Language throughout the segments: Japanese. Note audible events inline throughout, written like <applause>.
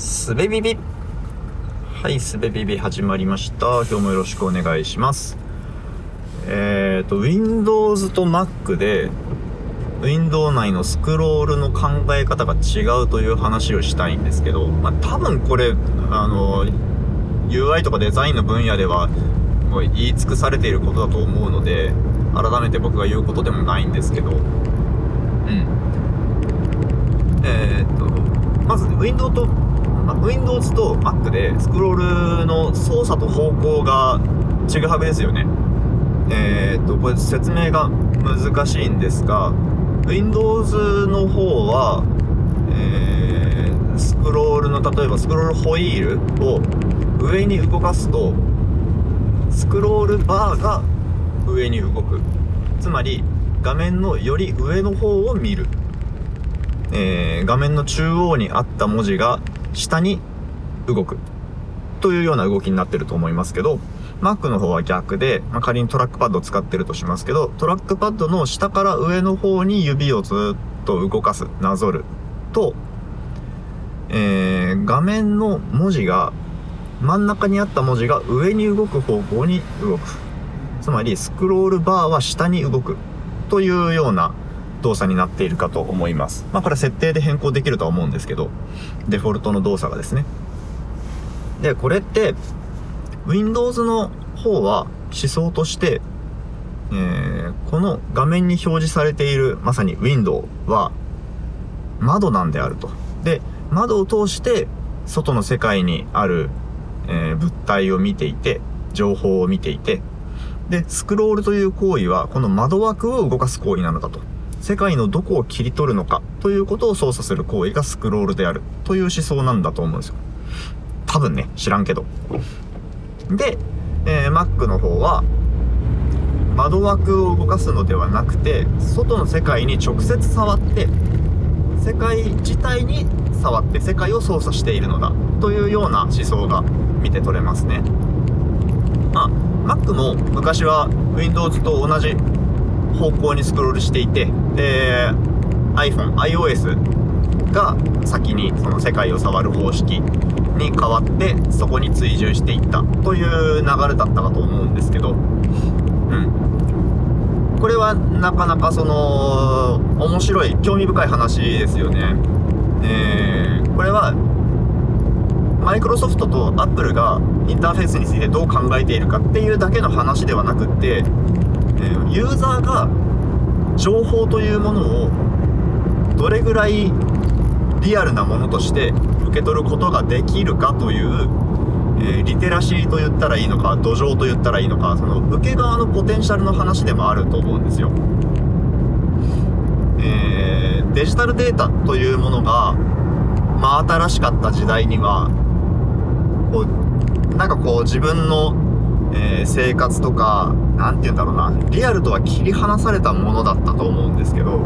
すべビビはいすべビビ始まりました。今日もよろしくお願いします。えっ、ー、と Windows と Mac で Windows 内のスクロールの考え方が違うという話をしたいんですけど、まあ、多分これあの UI とかデザインの分野ではもう言い尽くされていることだと思うので改めて僕が言うことでもないんですけど。うん。えっ、ー、とまず、ね、Windows と、ま Windows と Mac でスクロールの操作と方向がちぐはぐですよね。えっ、とこれ説明が難しいんですが Windows の方は、えー、スクロールの例えばスクロールホイールを上に動かすとスクロールバーが上に動く。つまり画面のより上の方を見る、えー、画面の中央にあった文字が下に動く。というような動きになってると思いますけど Mac の方は逆で、まあ、仮にトラックパッドを使ってるとしますけどトラックパッドの下から上の方に指をずっと動かすなぞると、えー、画面の文字が真ん中にあった文字が上に動く方向に動く。つまりスクロールバーは下に動く。というような動作になっているかと思います。まあこれは設定で変更できるとは思うんですけど、デフォルトの動作がですね。で、これって、Windows の方は思想として、えー、この画面に表示されているまさに Window は窓なんであると。で、窓を通して外の世界にある、えー、物体を見ていて、情報を見ていて、で、スクロールという行為は、この窓枠を動かす行為なのだと。世界のどこを切り取るのかということを操作する行為がスクロールであるという思想なんだと思うんですよ。多分ね、知らんけど。で、えー、Mac の方は、窓枠を動かすのではなくて、外の世界に直接触って、世界自体に触って世界を操作しているのだというような思想が見て取れますね。まあ、Mac も昔は Windows と同じ方向にスクロールしていて、で、iPhone、iOS が先にその世界を触る方式に変わってそこに追従していったという流れだったかと思うんですけど、うん。これはなかなかその面白い興味深い話ですよね。えー、これはマイクロソフトとアップルがインターフェースについてどう考えているかっていうだけの話ではなくって、えー、ユーザーが情報というものをどれぐらいリアルなものとして受け取ることができるかという、えー、リテラシーと言ったらいいのか土壌と言ったらいいのかその受け側のポテンシャルの話でもあると思うんですよ。えー、デジタルデータというものが真新しかった時代にはこう、なんかこう自分の、えー、生活とか、なんて言うんだろうな、リアルとは切り離されたものだったと思うんですけど、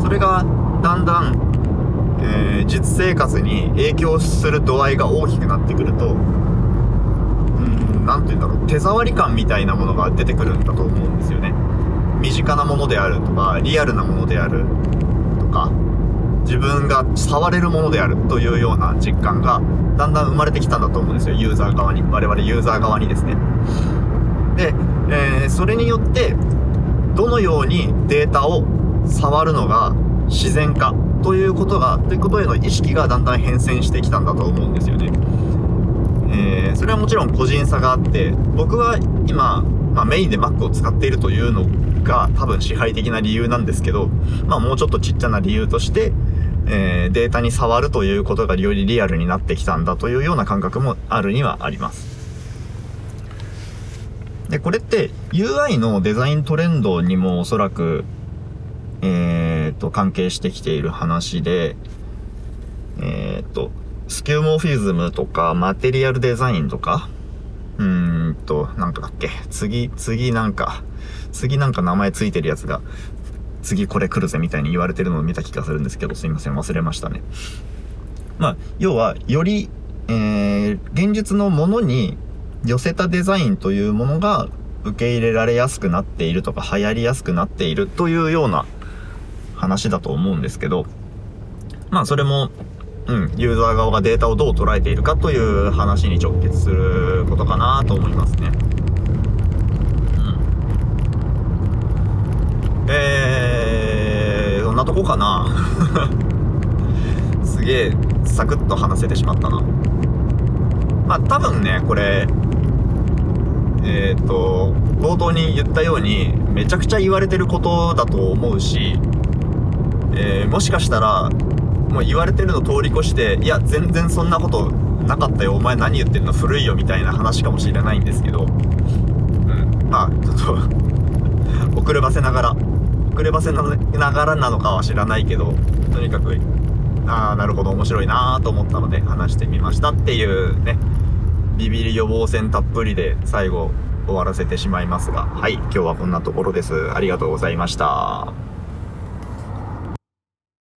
それがだんだん、えー、実生活に影響する度合いが大きくなってくると、うん、なて言うんだろう、手触り感みたいなものが出てくるんだと思うんですよね。身近なものであるとか、リアルなものであるとか、自分が触れるものであるというような実感がだんだん生まれてきたんだと思うんですよユーザー側に。我々ユーザー側にですね。で、えー、それによってどのようにデータを触るのが自然かということがということへの意識がだんだん変遷してきたんだと思うんですよね。えー、それはもちろん個人差があって僕は今、まあ、メインで Mac を使っているというのが多分支配的な理由なんですけど、まあ、もうちょっとちっちゃな理由として、えー、データに触るということがよりリアルになってきたんだというような感覚もあるにはあります。で、これって UI のデザイントレンドにもおそらく、えー、と、関係してきている話で、えー、と、スキューモーフィズムとか、マテリアルデザインとか、うーんと、なんかだっけ、次、次なんか、次なんか名前ついてるやつが、次これ来るぜみたいに言われてるのを見た気がするんですけど、すいません、忘れましたね。まあ、要は、より、えー、現実のものに寄せたデザインというものが受け入れられやすくなっているとか、流行りやすくなっているというような話だと思うんですけど、まあ、それも、うん、ユーザー側がデータをどう捉えているかという話に直結することかなと思いますね。うん。えー、こかな。<laughs> すげえ、サクッと話せてしまったな。まあ多分ね、これ、えっ、ー、と、冒頭に言ったように、めちゃくちゃ言われてることだと思うし、えー、もしかしたら、もう言われてるの通り越して、いや、全然そんなことなかったよ、お前何言ってんの古いよみたいな話かもしれないんですけど、うん、まあ、ちょっと <laughs> 遅ればせながら、遅ればせながらなのかは知らないけど、とにかく、ああ、なるほど、面白いなと思ったので話してみましたっていうね、ビビり予防線たっぷりで最後終わらせてしまいますが、はい、今日はこんなところです。ありがとうございました。